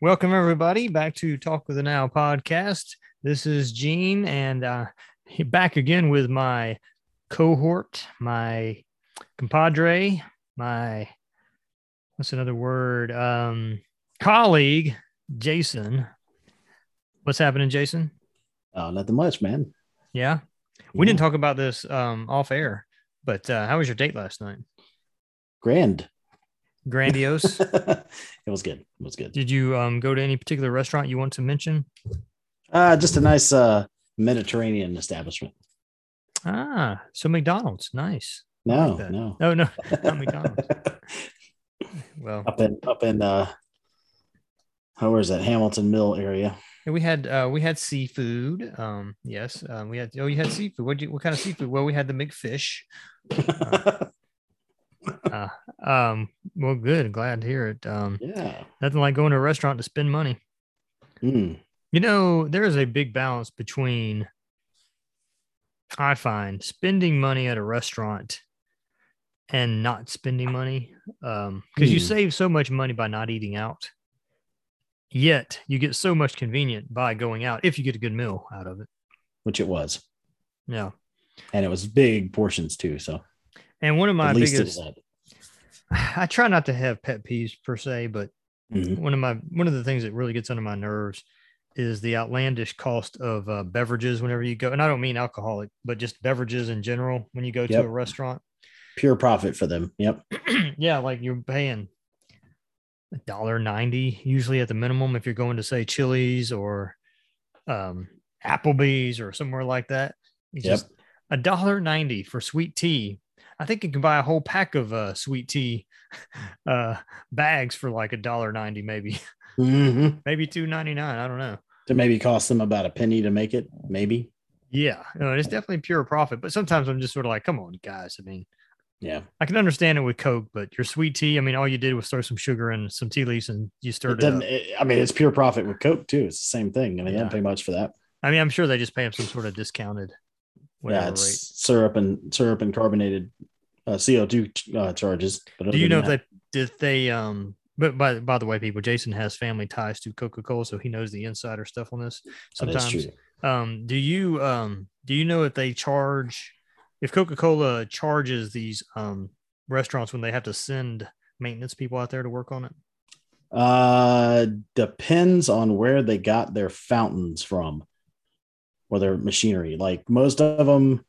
Welcome, everybody, back to Talk with the Now podcast. This is Gene, and uh, back again with my cohort, my compadre, my what's another word? Um, colleague, Jason. What's happening, Jason? Oh, nothing much, man. Yeah, we didn't talk about this um, off air, but uh, how was your date last night? Grand. Grandiose. it was good. It was good. Did you um, go to any particular restaurant you want to mention? Uh, just a nice uh, Mediterranean establishment. Ah, so McDonald's, nice. No, like no, No, no, not McDonald's. Well, up in up in uh, how where's that Hamilton Mill area? we had uh, we had seafood. Um, yes, um, we had. Oh, you had seafood. What? What kind of seafood? Well, we had the McFish. Uh, um, well, good. Glad to hear it. Um, yeah. nothing like going to a restaurant to spend money. Mm. You know, there is a big balance between. I find spending money at a restaurant and not spending money um because you Hmm. save so much money by not eating out yet you get so much convenient by going out if you get a good meal out of it Which it was, yeah and it was big portions too. So and one of my biggest i try not to have pet peeves per se but. Mhm. one of my one of the things that really gets under my nerves is the outlandish cost of uh, beverages whenever you go and i don't mean alcoholic but just beverages in general when you go to a restaurant Pure profit for them. Yep. yeah, like you're paying a dollar ninety usually at the minimum if you're going to say Chili's or um, Applebee's or somewhere like that. It's Yep. just a dollar ninety for sweet tea. I think you can buy a whole pack of uh, sweet tea uh, bags for like a dollar ninety, maybe, hmm maybe two ninety nine. I don't know. To maybe cost them about a penny to make it. Maybe. Yeah, no, it's definitely pure profit. But sometimes I'm just sort of like, come on, guys. I mean, Yeah. I can understand it with Coke, but your sweet tea, I mean, all you did was throw some sugar and some tea leaves and you It stirred it, up. It, I mean, it's pure profit with Coke too. It's the same thing. I mean, they Yeah. don't pay much for that. I mean, I'm sure they just pay them some sort of discounted whatever yeah, it's syrup and syrup and carbonated uh, CO2 uh, charges. But Do you know if they did they um but by by the way, people, Jason has family ties to Coca-Cola, so he knows the insider stuff on this. that- that is Sometimes um do you um do you know if they charge if Coca-Cola charges these um restaurants when they have to send maintenance people out there to work on it? Uh, depends on where they got their fountains from, or their machinery. Like most of them,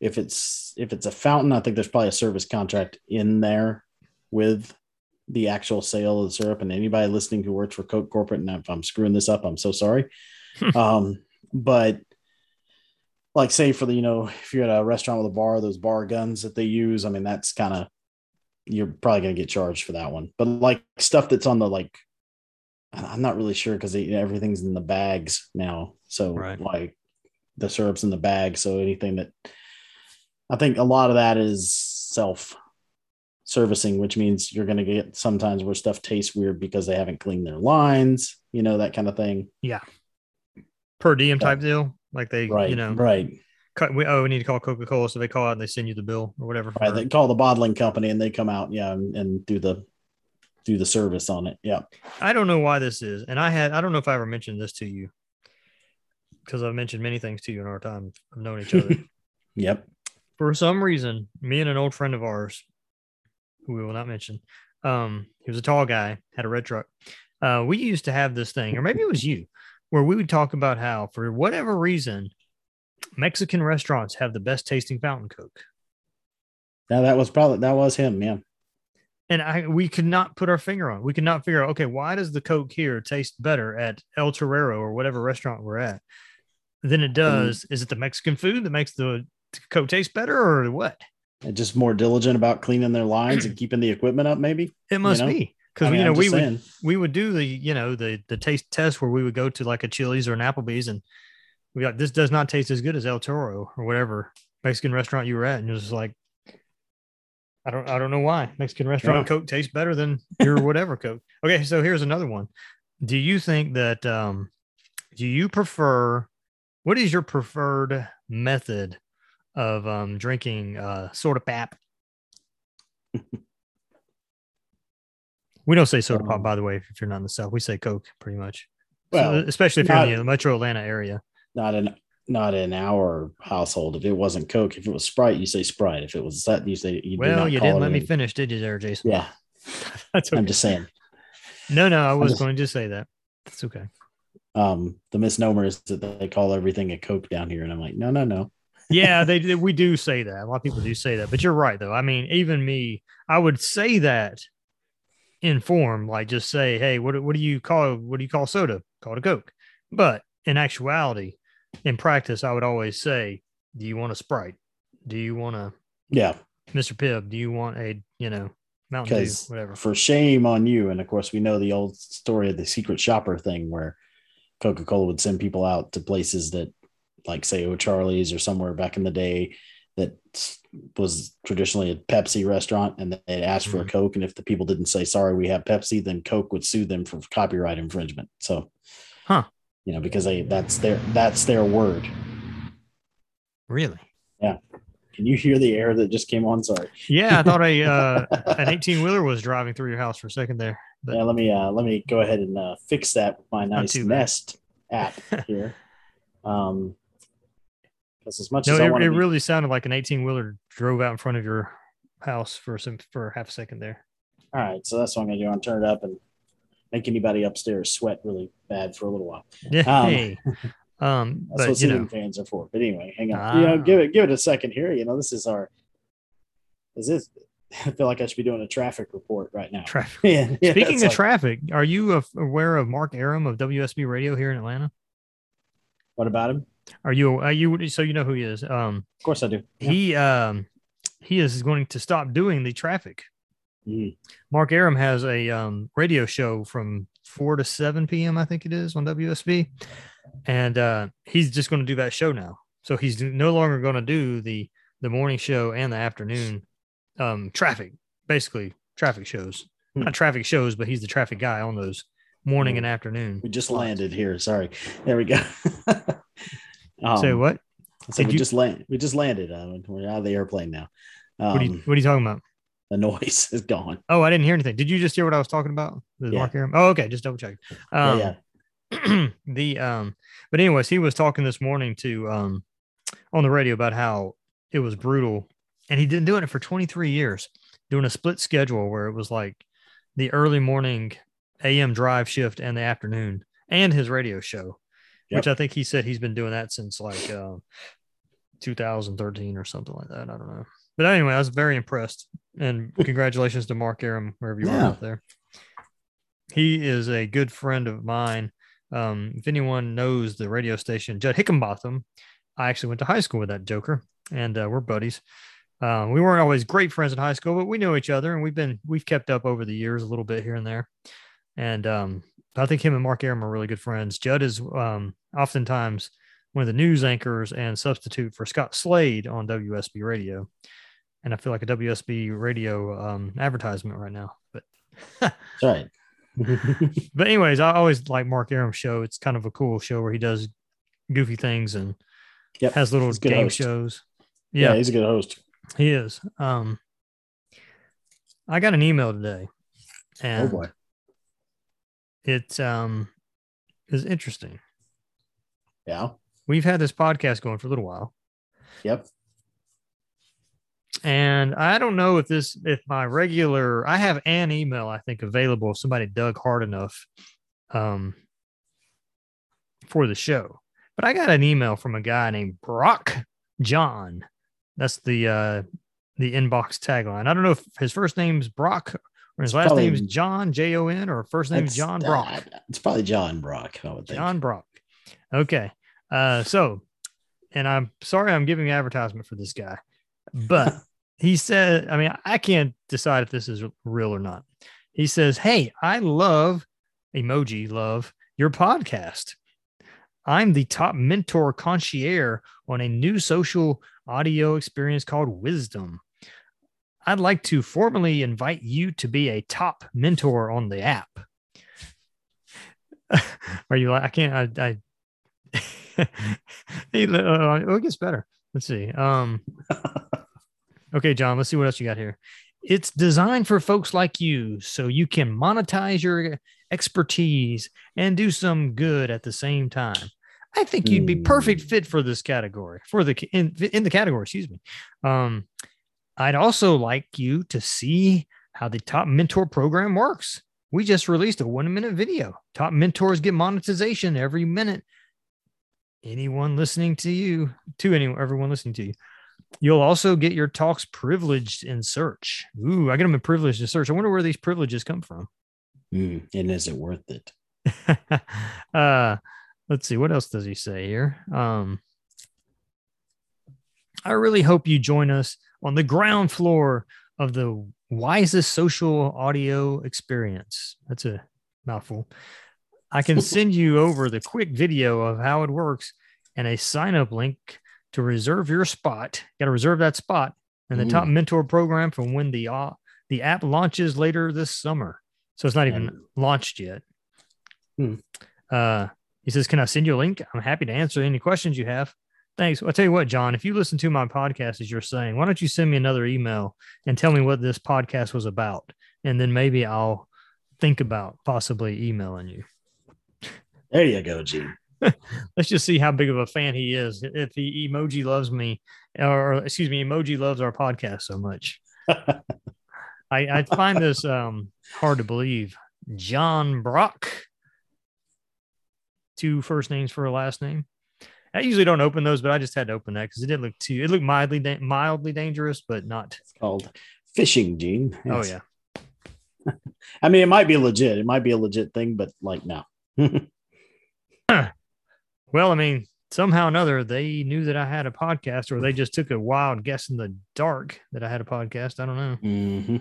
if it's if it's a fountain, I think there's probably a service contract in there with the actual sale of the syrup. And anybody listening who works for Coke corporate, and if I'm screwing this up, I'm so sorry. um, but like say for the you know if you're at a restaurant with a bar, those bar guns that they use, I mean that's kind of you're probably going to get charged for that one. But like stuff that's on the like, I'm not really sure because everything's in the bags now. So Right. like the syrup's in the bag. So anything that I think a lot of that is self servicing, which means you're going to get sometimes where stuff tastes weird because they haven't cleaned their lines, you know, that kind of thing. Yeah. Per diem type deal? Like they Right. you know right. cut we oh we need to call Coca-Cola, so they call out and they send you the bill or whatever. Right. They call the bottling company and they come out, yeah, and, and do the do the service on it. Yeah. I don't know why this is. And I had, I don't know if I ever mentioned this to you because I've mentioned many things to you in our time of knowing each other. Yep. For some reason, me and an old friend of ours, who we will not mention, um, he was a tall guy, had a red truck. Uh, we used to have this thing, or maybe it was you, where we would talk about how, for whatever reason, Mexican restaurants have the best tasting fountain Coke. Now that was probably that was him. Yeah. and I we could not put our finger on. We could not figure out. Okay, why does the Coke here taste better at El Torero or whatever restaurant we're at than it does? Is it the Mexican food that makes the Coke taste better, or what? And just more diligent about cleaning their lines and keeping the equipment up, maybe. It must know? be because I mean, you know we would we would do the you know the the taste test where we would go to like a Chili's or an Applebee's and we got this does not taste as good as El Toro or whatever Mexican restaurant you were at, and it was like. I don't, I don't know why Mexican restaurant Yeah. Coke tastes better than your whatever Coke. Okay, so here's another one. Do you think that um, do you prefer what is your preferred method of um, drinking uh, soda pop? We don't say soda pop, Um, by the way, if you're not in the South. We say Coke pretty much. Well, so, especially if you're in the metro Atlanta area. not in not in our household. If it wasn't Coke, if it was Sprite, you say Sprite. If it was that, you say you Well, you didn't let me finish, did you, there, Jason? Yeah, That's okay. I'm just saying. no, no, I was just- going to say that. That's okay. Um, the misnomer is that they call everything a Coke down here, and I'm like, no, no, no. Yeah, they they- we do say that. A lot of people do say that, but you're right though. I mean, even me, I would say that in form, like just say, "Hey, what do- what do you call what do you call soda? Call it a Coke." But in actuality, in practice, I would always say, "Do you want a Sprite? Do you want a Yeah, Mr. Pibb? Do you want a you know Mountain Dew? Whatever." for shame on you. And of course, we know the old story of the secret shopper thing where Coca Cola would send people out to places that, like, say, O'Charlie's or somewhere back in the day that was traditionally a Pepsi restaurant, and they'd ask for a Mhm. Coke. And if the people didn't say, sorry, we have Pepsi, then Coke would sue them for copyright infringement. So, Huh. You know, because they that's their that's their word. Really? Yeah. Can you hear the air that just came on? Sorry. Yeah, I thought a uh, an 18 wheeler was driving through your house for a second there. But Yeah, let me uh, let me go ahead and uh, fix that with my nice. Nest app here. Um, because as much no, as I it, it to, really sounded like an 18 wheeler drove out in front of your house for some for half a second there. all right. So that's what I'm gonna do. I'm gonna turn it up and make anybody upstairs sweat really bad for a little while. Yeah. Um. Um, That's but what ceiling know, fans are for. But anyway, hang on. You know, Ah. give it give it a second here. You know, this is our. is This is. I feel like I should be doing a traffic report right now. traffic. yeah, yeah, Speaking of like- traffic, are you aware of Mark Arum of WSB Radio here in Atlanta? what about him? Are you? Are you? So you know who he is? Um, Of course I do. Yeah. he um, he is going to stop doing the traffic. Mhm. Mark Arum has a um, radio show from 4 to 7 p.m. I think it is on WSB, and uh, he's just going to do that show now. So he's no longer going to do the the morning show and the afternoon um, traffic, basically traffic shows. Hmm. Not traffic shows, but he's the traffic guy on those morning Hmm. and afternoon. We just landed here. Sorry. There we go. um, Say what? So Did we you- just land. We just landed. Uh, we're out of the airplane now. Um, What are you What are you talking about? the noise is gone. Oh, I didn't hear anything. Did you just hear what I was talking about? The Yeah. Mark Arum? Oh, okay. Just double check. Um, yeah, the um but anyways he was talking this morning to um on the radio about how it was brutal and he'd been doing it for 23 years doing a split schedule where it was like the early morning am drive shift and the afternoon and his radio show which i think he said he's been doing that since like uh, 2013 or something like that. I don't know. But anyway i was very impressed. And congratulations to mark arum wherever you are out there. He is a good friend of mine. Um, if anyone knows the radio station, Judd Hickenbotham, I actually went to high school with that Joker, and uh, we're buddies. Um, we weren't always great friends in high school, but we knew each other, and we've been we've kept up over the years a little bit here and there. And um, I think him and Mark Arum are really good friends. Judd is um, oftentimes one of the news anchors and substitute for Scott Slade on WSB Radio, and I feel like a WSB Radio um, advertisement right now. But that's right. but anyways, I always like Mark Arum's show. It's kind of a cool show where he does goofy things and Yep, has little he's a good game host. shows. yeah. Yeah, he's a good host. He is. Um, I got an email today, Oh and boy. it um is interesting. Yeah. We've had this podcast going for a little while, Yep. and I don't know if this if my regular I have an email I think available if somebody dug hard enough, um, for the show. But I got an email from a guy named Brock John. That's the uh the inbox tagline. I don't know if his first name's Brock or his It's last probably- name's John J O N or first name's John uh, Brock. it's probably John Brock. I would think. John Brock. Okay. Uh so and I'm sorry I'm giving advertisement for this guy, but he said, I mean, I can't decide if this is real or not. He says, Hey, I love emoji love your podcast. I'm the top mentor concierge on a new social audio experience called Wisdom. I'd like to formally invite you to be a top mentor on the app. Are you like, I can't, I, I uh, oh, it gets better. Let's see. Um, okay, John, let's see what else you got here. It's designed for folks like you so you can monetize your expertise and do some good at the same time. I think you'd be perfect Hmm. fit for this category, for the in, in the category, excuse me. Um, I'd also like you to see how the top mentor program works. We just released a one minute video. Top mentors get monetization every minute. Anyone listening to you, to anyone, everyone listening to you, you'll also get your talks privileged in search. Ooh, I get them in privileged in search. I wonder where these privileges come from. Hmm. And is it worth it? uh, let's see. What else does he say here? Um, I really hope you join us on the ground floor of the wisest social audio experience. That's a mouthful. I can send you over the quick video of how it works and a sign up link to reserve your spot. Got to reserve that spot in the top mentor program from when the uh, the app launches later this summer. So it's not even And- launched yet. Hmm. Uh, he says, "Can I send you a link? I'm happy to answer any questions you have." Thanks. I'll tell you what, John. If you listen to my podcast, as you're saying, why don't you send me another email and tell me what this podcast was about, and then maybe I'll think about possibly emailing you. There you go, Gene. Let's just see how big of a fan he is. If he emoji loves me, or excuse me, emoji loves our podcast so much. I, I find this um, hard to believe. John Brock, two first names for a last name. I usually don't open those, but I just had to open that because it didn't look too. It looked mildly da- mildly dangerous, but not. It's called fishing, Gene. Oh yeah, I mean, it might be legit. It might be a legit thing, but like, no. Well, I mean, somehow or another, they knew that I had a podcast, or they just took a wild guess in the dark that I had a podcast. I don't know. hmm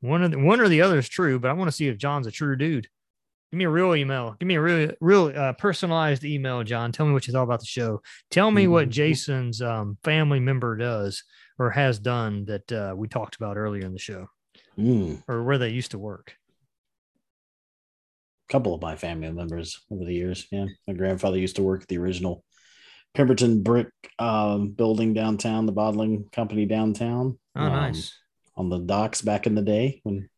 One of the, one or the other is true, but I want to see if John's a true dude. Give me a real email. Give me a real, real uh, personalized email, John. Tell me what you thought about the show. Tell me what Mhm. Jason's um, family member does or has done that uh, we talked about earlier in the show, Mm. or where they used to work. A couple of my family members over the years. Yeah, my grandfather used to work at the original Pemberton brick um, building downtown, the bottling company downtown. Oh, um, nice. On the docks back in the day when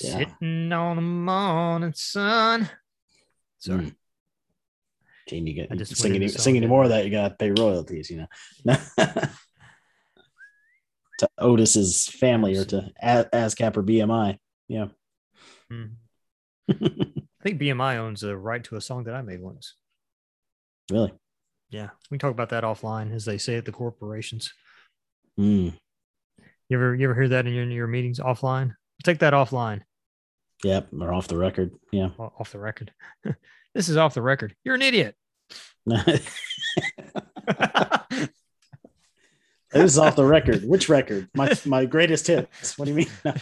yeah. Sitting on the morning sun. Sorry. Mm. Gene, you get sing any, sing any more of that, you gotta pay royalties, you know. to Otis's family or to ASCAP or BMI. Yeah. Mhm. I think BMI owns the right to a song that I made once. really? Yeah, we can talk about that offline, as they say at the corporations. Mm. You ever you ever hear that in your, in your meetings offline? Take that offline, Yep. Or off the record. Yeah. off the record. this is off the record. You're an idiot. this is off the record. Which record? My my greatest hits. What do you mean?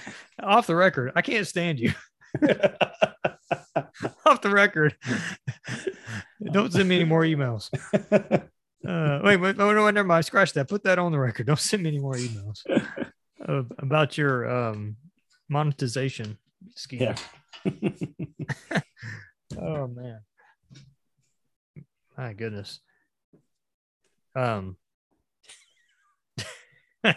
off the record. I can't stand you. off the record. Don't send me any more emails. Uh, wait, wait, oh, no, never mind. Scratch that. Put that on the record. Don't send me any more emails uh, about your um, monetization scheme. Yeah. Oh man. My goodness. Um I,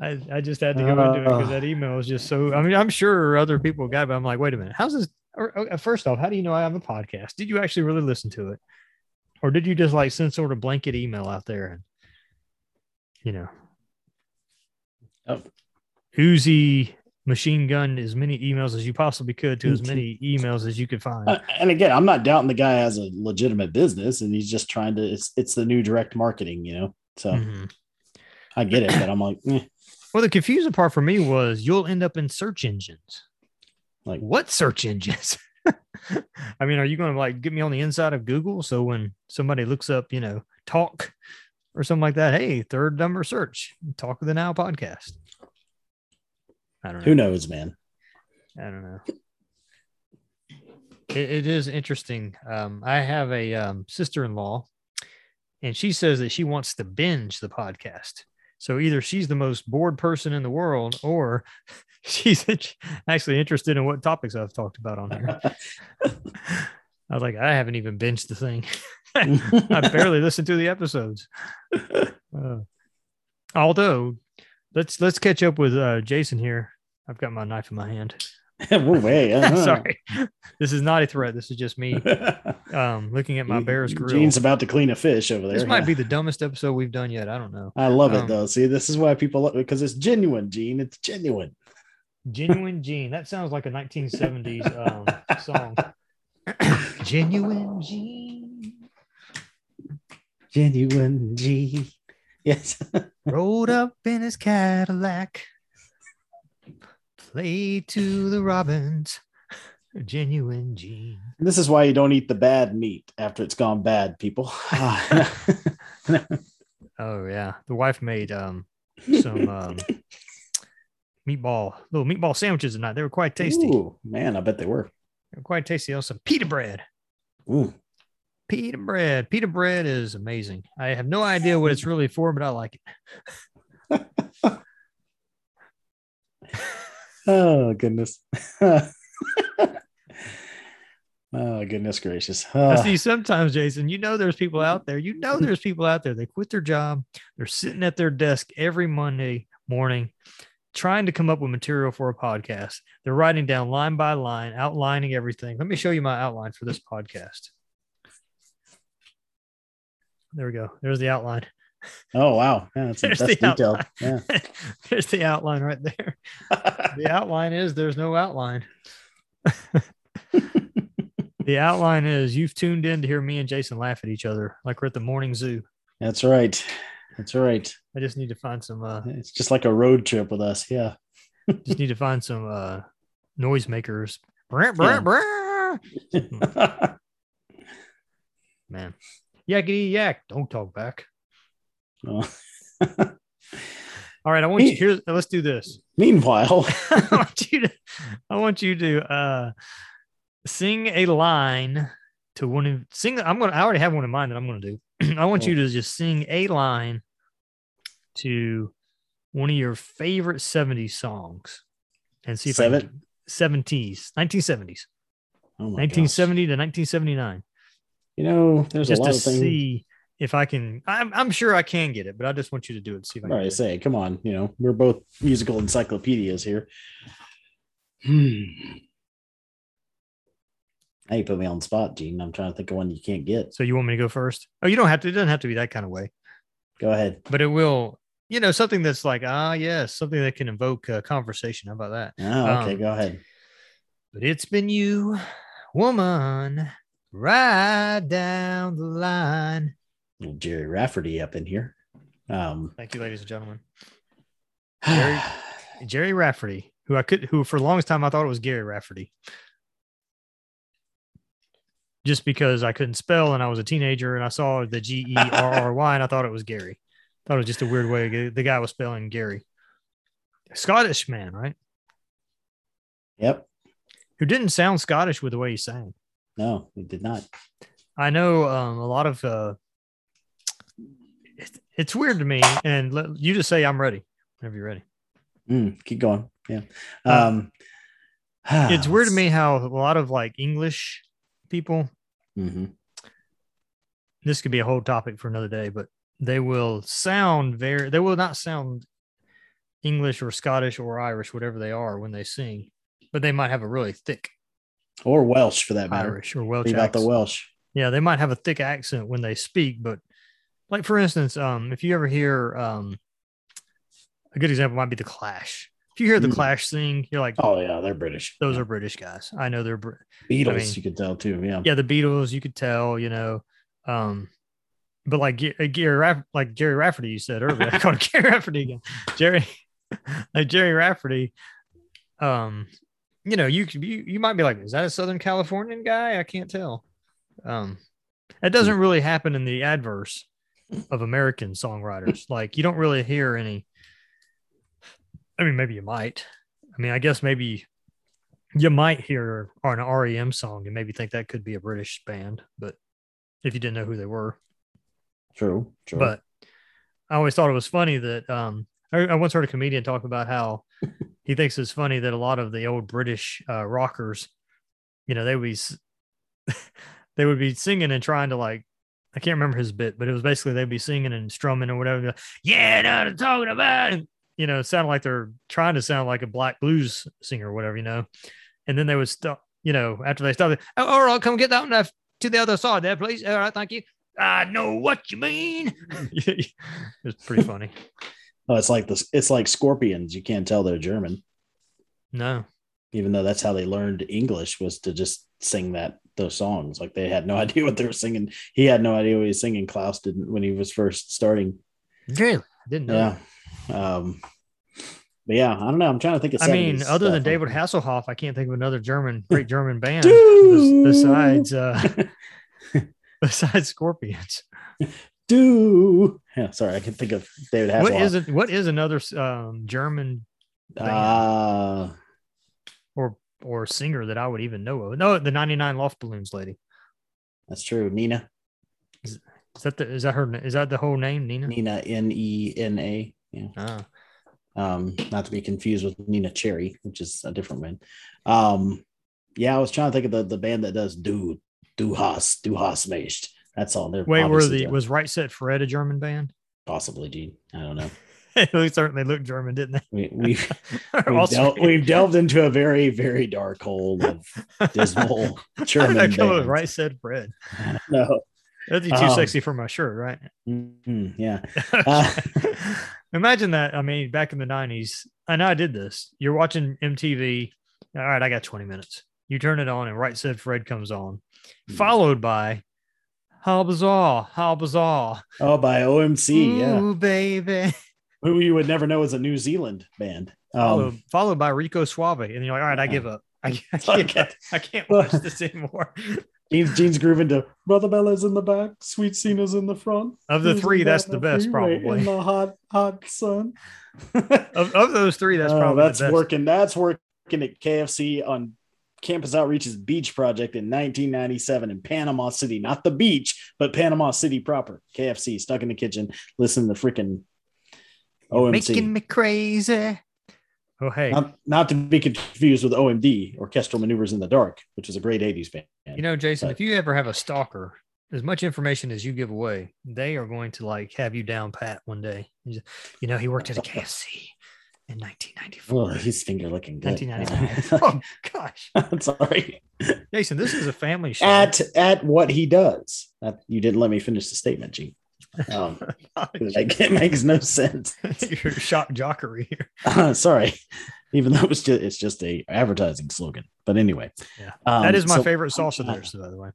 I just had to go into it because Uh. that email was just so I mean I'm sure other people got it, but I'm like, wait a minute, how's this or, or, first off, how do you know I have a podcast? Did you actually really listen to it? Or did you just like send sort of blanket email out there and you know Oh. Uzi machine gun as many emails as you possibly could to as many emails as you could find. Uh, and again, I'm not doubting the guy has a legitimate business and he's just trying to it's it's the new direct marketing, you know. So Mhm. I get it, but I'm like, eh, Well, the confusing part for me was you'll end up in search engines. Like- what search engines? I mean, are you going to like get me on the inside of Google? So when somebody looks up, you know, talk or something like that, hey, third number search, talk of the now podcast. I don't know. who knows, man. I don't know. It, it is interesting. Um, I have a um, sister-in-law, and she says that she wants to binge the podcast. So either she's the most bored person in the world, or she's actually interested in what topics I've talked about on here. I was like, I haven't even binged the thing. I barely listened to the episodes. Uh, although let's let's catch up with uh, Jason here. I've got my knife in my hand. Whoa, wait, uh-huh. Sorry, this is not a threat. This is just me um, looking at my Bears grill. Gene's about to clean a fish over there. This might be the dumbest episode we've done yet. I don't know. I love it um, though. See, this is why people love because it's genuine, Gene. It's genuine. Genuine Gene. That sounds like a 1970s um, song. Genuine Gene Genuine Gene. Yes. Rolled up in his Cadillac, played to the robins. Genuine Gene. this is why you don't eat the bad meat after it's gone bad, people. Oh yeah, the wife made um some um meatball little meatball sandwiches tonight. They were quite tasty. Ooh, man, I bet they were. They were quite tasty. Also, pita bread. Ooh. Pita bread. Pita bread is amazing. I have no idea what it's really for, but I like it. Oh goodness. oh goodness gracious. I Ah, see sometimes, Jason, you know there's people out there. You know there's people out there. They quit their job. They're sitting at their desk every Monday morning trying to come up with material for a podcast. They're writing down line by line, outlining everything. Let me show you my outline for this podcast. There we go. There's the outline. Oh wow. Yeah, that's, There's the detailed. outline. Yeah. there's the outline right there. The outline is there's no outline. the outline is you've tuned in to hear me and Jason laugh at each other like we're at the morning zoo. That's right. That's right. I just need to find some uh It's just like a road trip with us. Yeah. just need to find some uh noisemakers. Yeah. Man. Yakety yak. Don't talk back. Oh. All right, I want you here. Let's do this. Meanwhile, I want you to I want you to uh sing a line to one of sing I'm gonna I already have one in mind that I'm gonna do. I want you to just sing a line to one of your favorite 70s songs and see if Seven- can 70s, 1970s, oh my 1970 to 1979. you know, there's just a to of things. see if I can. I'm, I'm sure I can get it, but I just want you to do it. See if I can. right, get it. say, come on. You know, we're both musical encyclopedias here. Hmm. Now you put me on the spot, Gene. I'm trying to think of one you can't get. So you want me to go first? Oh, you don't have to. It doesn't have to be that kind of way, Go ahead. but it will. You know, something that's like ah yes, something that can invoke a conversation. How about that? Oh, okay, Um, go ahead. But it's been you, woman, right down the line. Little Gerry Rafferty up in here. Um, Thank you, ladies and gentlemen. Jerry- Gerry Rafferty, who I could, who for the longest time I thought it was Gary Rafferty, just because I couldn't spell and I was a teenager and I saw the G E R R Y and I thought it was Gary. Thought it was just a weird way the guy was spelling Gary. Scottish man, right? yep. Who didn't sound Scottish with the way he sang. No, he did not. I know um, a lot of. Uh, it's weird to me, and let, you just say I'm ready whenever you're ready. Mm, keep going. Yeah. Uh, Um, It's weird to me how a lot of like English people hmm this could be a whole topic for another day, but they will sound very, they will not sound English or Scottish or Irish, whatever they are when they sing, but they might have a really thick Or Welsh for that matter. Irish or Welsh Leave out the. Welsh. Yeah, they might have a thick accent when they speak, but like for instance, um, if you ever hear um, a good example might be the Clash. If you hear the Mm. Clash sing, you're like, Oh yeah, they're British. those Yeah. are British guys. I know they're Br- Beatles. I mean- you could tell too. Yeah. yeah, the Beatles, you could tell, you know. Um, but like uh, Gary, Raff- like Gerry Rafferty, you said earlier, I called Gary Rafferty again. Jerry, like Gerry Rafferty, um, you know, you could you you might be like, is that a Southern Californian guy? I can't tell. Um, that doesn't really happen in the adverse of American songwriters. Like you don't really hear any. I mean, maybe you might. I mean, I guess maybe you might hear an REM song and maybe think that could be a British band, but if you didn't know who they were. True. True. But I always thought it was funny that um, I, I once heard a comedian talk about how he thinks it's funny that a lot of the old British uh, rockers, you know, they would be they would be singing and trying to like I can't remember his bit, but it was basically they'd be singing and strumming or whatever. Yeah, now they're talking about. You know, sound like they're trying to sound like a black blues singer or whatever, you know. And then they would stop, you know, after they stopped, oh, all right, come get down there uh, to the other side there, please. All right, thank you. I know what you mean. it's pretty funny. Oh, it's like this. It's like scorpions. You can't tell they're German, No, even though that's how they learned English was to just sing that those songs. Like they had no idea what they were singing. He had no idea what he was singing. Klaus didn't when he was first starting. really, I didn't know. Yeah. Um, but yeah, I don't know. I'm trying to think of. I mean, 70s other than. David Hasselhoff, I can't think of another German, great German band besides uh, besides Scorpions. do. Yeah, sorry, I can think of David Hasselhoff. What is it? What is another um, German Uh, or or singer that I would even know of? No, the 99 Luftballons lady. that's true. Nena. Is that the is that her is that the whole name, Nena? Nena N E N A. Yeah. Ah, Um, not to be confused with Neneh Cherry, which is a different one. Um, yeah, I was trying to think of the, the band that does do do Haas, do Haas. That's all. They're wait, were the was Right Said Fred a German band? possibly Gene. I don't know. they certainly looked German, didn't We, we've they? we've, Also- del- we've delved into a very very dark hole of dismal German I come with. Right Said Fred? No. That'd be too Um, sexy for my shirt, right? Mhm, yeah. Uh, Imagine that. I mean, back in the 90s, I know I did this. You're watching MTV. All right, I got 20 minutes. You turn it on, and Right Said Fred comes on, Hmm. followed by How Bizarre, How Bizarre. Oh, by OMC. Yeah. Ooh, baby. Who you would never know is a New Zealand band. Followed, Um, followed by Rico Suave. And you're like, all right, I give up. I, I can't, I can't watch this anymore. Gene's, Gene's grooving to Brother Pele's in the back, Sweet Zina's in the front. Of the three, that's the best, probably. In the hot, hot sun. Of, of those three, that's Oh, probably that's working. That's working at KFC on Campus Outreach's beach project in 1997 in Panama City, not the beach, but Panama City proper. KFC stuck in the kitchen, listening to freaking OMC. Making me crazy. Oh, hey. not, not to be confused with OMD, Orchestral Maneuvers in the Dark, which was a great 80s band. You know, Jason, But- if you ever have a stalker, as much information as you give away, they are going to like have you down pat one day. You you know, he worked at a KFC in 1994. oh, he's finger looking good. 1995. oh gosh, I'm sorry. Jason, this is a family show. At at what he does. That you didn't let me finish the statement, Gene. Um, like, it makes no sense. Your shock jockery here. Uh, sorry, even though it's just it's just a advertising slogan. But anyway, Yeah. um, that is my so- favorite sauce of theirs, by the way.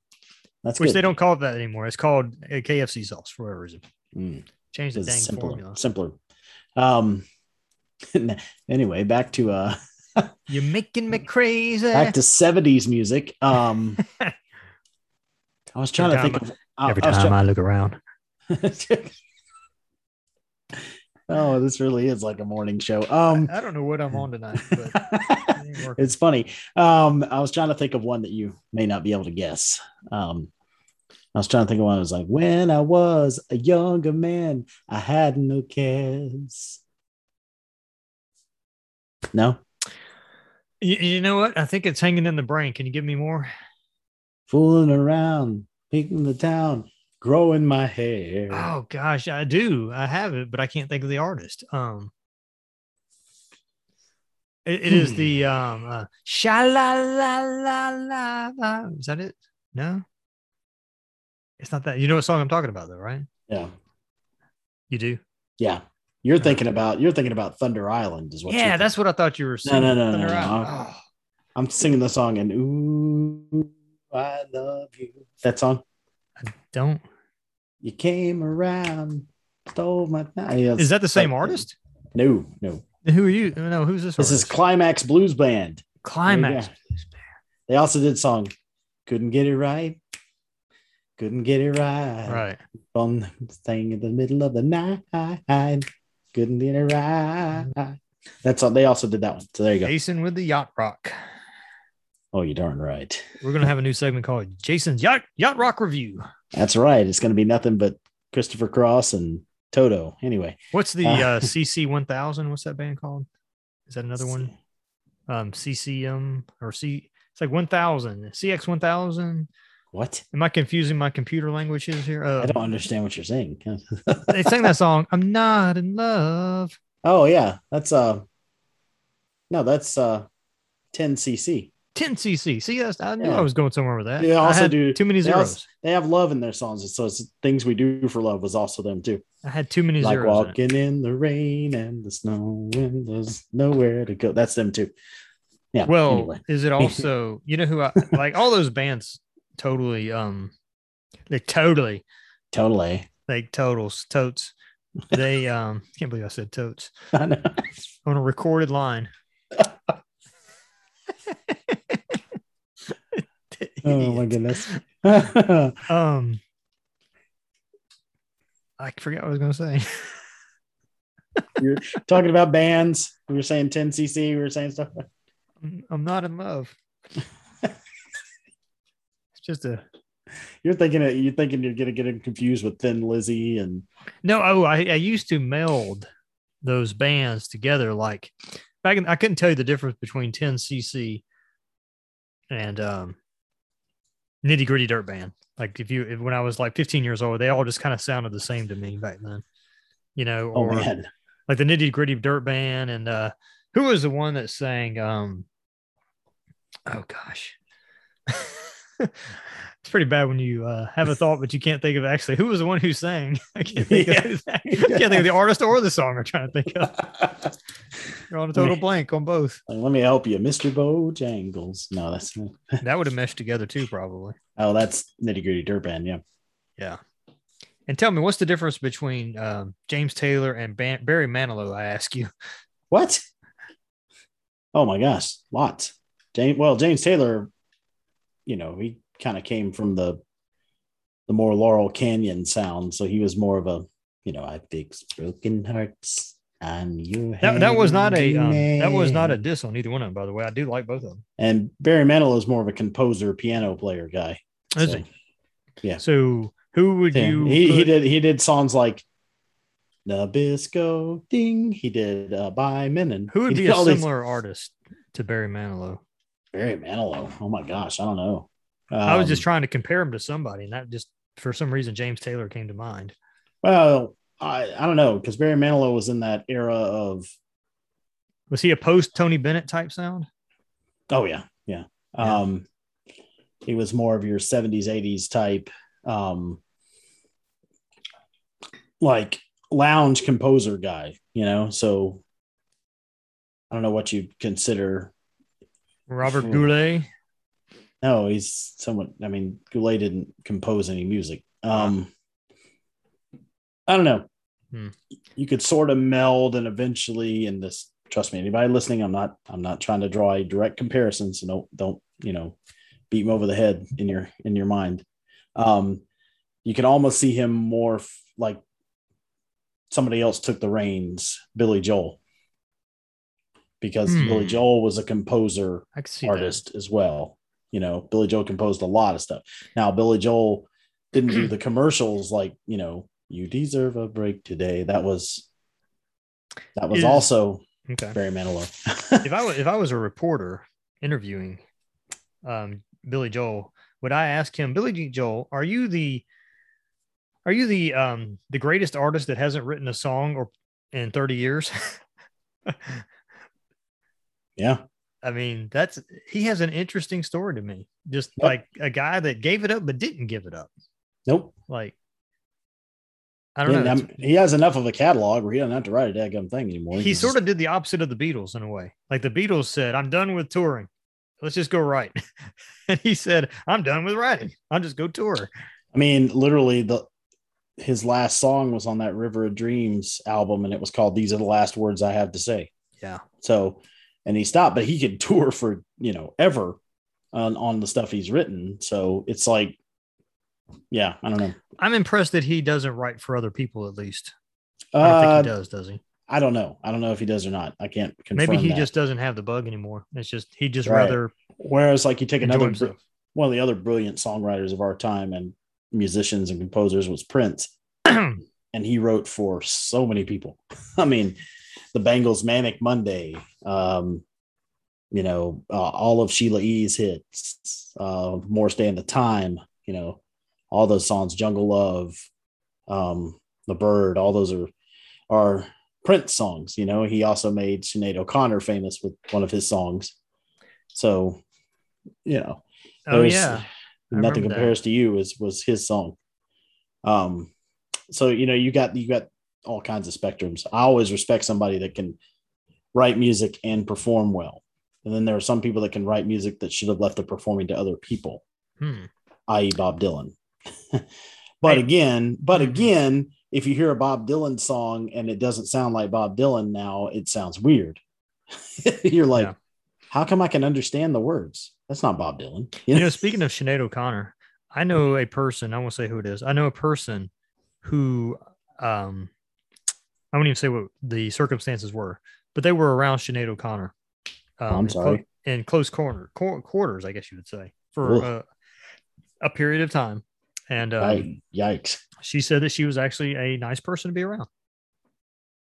That's Which good. they don't call it that anymore. It's called a KFC sauce for whatever reason. Mm, Change the dang simpler. formula. Simpler. Um. anyway, back to uh You're making me crazy. back to '70s music. Um. I was trying to think of I- Every I time I look around. oh, this really is like a morning show. Um. I don't know what I'm on tonight, but it it's funny. Um, I was trying to think of one that you may not be able to guess. Um, I was trying to think of one. I was like, when I was a younger man, I had no cares. No, You, you know what? I think it's hanging in the brain. Can you give me more? fooling around, picking the town, growing my hair. Oh gosh, I do. I have it, but I can't think of the artist. Um, it, it is the um, uh, sha la la la la la. Is that it? No, it's not that. You know what song I'm talking about, though, right? Yeah, You do. yeah. You're thinking about you're thinking about Thunder Island, is what? yeah, that's what I thought you were saying. no, no, Thunder no, Island. no. Oh, I'm singing the song and ooh, I love you. That song. Don't. You came around, stole my. Yeah, Is that the same artist? No, no. Who are you? No, who's this? This is? Climax Blues Band. Climax. Blues Band. They also did song "Couldn't Get It Right." Couldn't get it right. Right. On staying in the middle of the night. Couldn't get it right. That's all. They also did that one. So there you go. Jason with the yacht rock. Oh, you're darn right. We're gonna have a new segment called Jason's Yacht Yacht Rock Review. That's right. It's going to be nothing but Christopher Cross and Toto. Anyway, What's the Uh, uh, CC one thousand? What's that band called? Is that another one? Um, CCM or C? It's like one thousand. CX one thousand. what? Am I confusing my computer languages here? I Uh, don't understand what you're saying. they sang that song. I'm not in love. Oh yeah, that's uh, no, that's uh, 10cc. 10cc. See, that's, I knew Yeah. I was going somewhere with that. I also had do- too many they also- zeros. They have love in their songs, so it's things we do for love was also them too. I had too many Like zeros. in it. walking in the rain and the snow and there's nowhere to go. That's them too. Yeah. Well, anyway. is it also you know who I like all those bands totally um they totally totally. like totals totes they um can't believe I said totes I on a recorded line. Oh my goodness. Um I forgot what I was gonna say. You're talking about bands. We were saying 10cc. We were saying stuff. I'm- I'm not in love. it's just a You're thinking it, you're thinking you're gonna get him confused with Thin Lizzy and No, oh, I, I used to meld those bands together. Like back in, I couldn't tell you the difference between 10cc and um, nitty gritty dirt band. Like if you, if, when I was like 15 years old, they all just kind of sounded the same to me back then, you know, oh or man. like the nitty gritty dirt band. And uh, who was the one that sang, um, oh gosh. It's pretty bad when you uh, have a thought, but you can't think of actually who was the one who sang. I can't think, Yeah. of, I can't think of the artist or the song I'm trying to think of. You're on a total Me. blank on both. Let me help you, Mr. Bojangles. No, that's That would have meshed together too, probably. oh, that's nitty gritty dirt band. Yeah. Yeah. And tell me, what's the difference between um, James Taylor and Ban- Barry Manilow? I ask you. What? Oh my gosh, lots. James, well, James Taylor, you know, he kind of came from the the more Laurel Canyon sound, so he was more of a, you know, I fix broken hearts. I'm your That, that was not a um, that was not a diss on either one of them. By the way, I do like both of them. And Barry Manilow is more of a composer, piano player guy. Is So, he? yeah. So who would yeah, you? he, he did he did songs like Nabisco Ding. He did uh, by Menon. Who would He be a all these- similar artist to Barry Manilow? Barry Manilow. Oh my gosh, I don't know. I was just Um, trying to compare him to somebody, and that just for some reason James Taylor came to mind. Well, I, I don't know because Barry Manilow was in that era of Was he a post Tony Bennett type sound? oh yeah yeah, Yeah. um he was more of your 70s 80s type um like lounge composer guy you know so I don't know what you'd consider Robert. Goulet. No he's somewhat I mean Goulet didn't compose any music. Um I don't know. Hmm. you could sort of meld and eventually and this trust me anybody listening i'm not i'm not trying to draw a direct comparison so don't don't you know beat him over the head in your in your mind. Um you can almost see him more f- like somebody else took the reins billy joel. Because Hmm. billy joel was a composer I could see artist as well you know billy joel composed a lot of stuff now billy joel didn't do the commercials like you know you deserve a break today that was that was Is- also. Okay. Barry Manilow. if I was if I was a reporter interviewing um, Billy Joel, would I ask him, Billy Joel, are you the are you the um, the greatest artist that hasn't written a song or in 30 years? yeah, I mean, that's he has an interesting story to me. Just Yep. like a guy that gave it up but didn't give it up. nope. Like I don't Yeah, know. He has enough of a catalog where he doesn't have to write a daggum thing anymore. he sort of did the opposite of the Beatles in a way. Like the Beatles said, I'm done with touring. Let's just go write. and he said, I'm done with writing. I'll just go tour. I mean, literally the his last song was on that River of Dreams album, and it was called "These Are the Last Words I Have to Say." Yeah. So, and he stopped, but he could tour for you know ever on on the stuff he's written. So it's like, yeah, I don't know. I'm impressed that he doesn't write for other people at least. I don't think Uh, he does, does he? I don't know. I don't know if he does or not. I can't confirm. Maybe he that. just doesn't have the bug anymore. It's just he just Right. rather Whereas, like, you take another himself. one of the other brilliant songwriters of our time and musicians and composers was Prince, and he wrote for so many people. I mean, the Bangles' "Manic Monday," um, you know, uh, all of Sheila E.'s hits, uh, "Morris Day and the Time," you know, all those songs, "Jungle Love," um, "The Bird," all those are are Prince songs. You know, he also made Sinead O'Connor famous with one of his songs. So, you know, Oh yeah. Nothing remember that. compares to you is was his song. Um, so you know, you got you got all kinds of spectrums. I always respect somebody that can write music and perform well. And then there are some people that can write music that should have left the performing to other people, Hmm. i.e., Bob Dylan. but Hey. again, but Mhm. again, if you hear a Bob Dylan song and it doesn't sound like Bob Dylan now, it sounds weird. You're like, Yeah. how come I can understand the words? That's not Bob Dylan. You know, speaking of Sinead O'Connor, I know a person, I won't say who it is. I know a person who um I won't even say what the circumstances were, but they were around Sinead O'Connor. Um, I'm in sorry. in close corner quar- quarters, I guess you would say, for uh, a period of time. And um, Yikes. she said that she was actually a nice person to be around.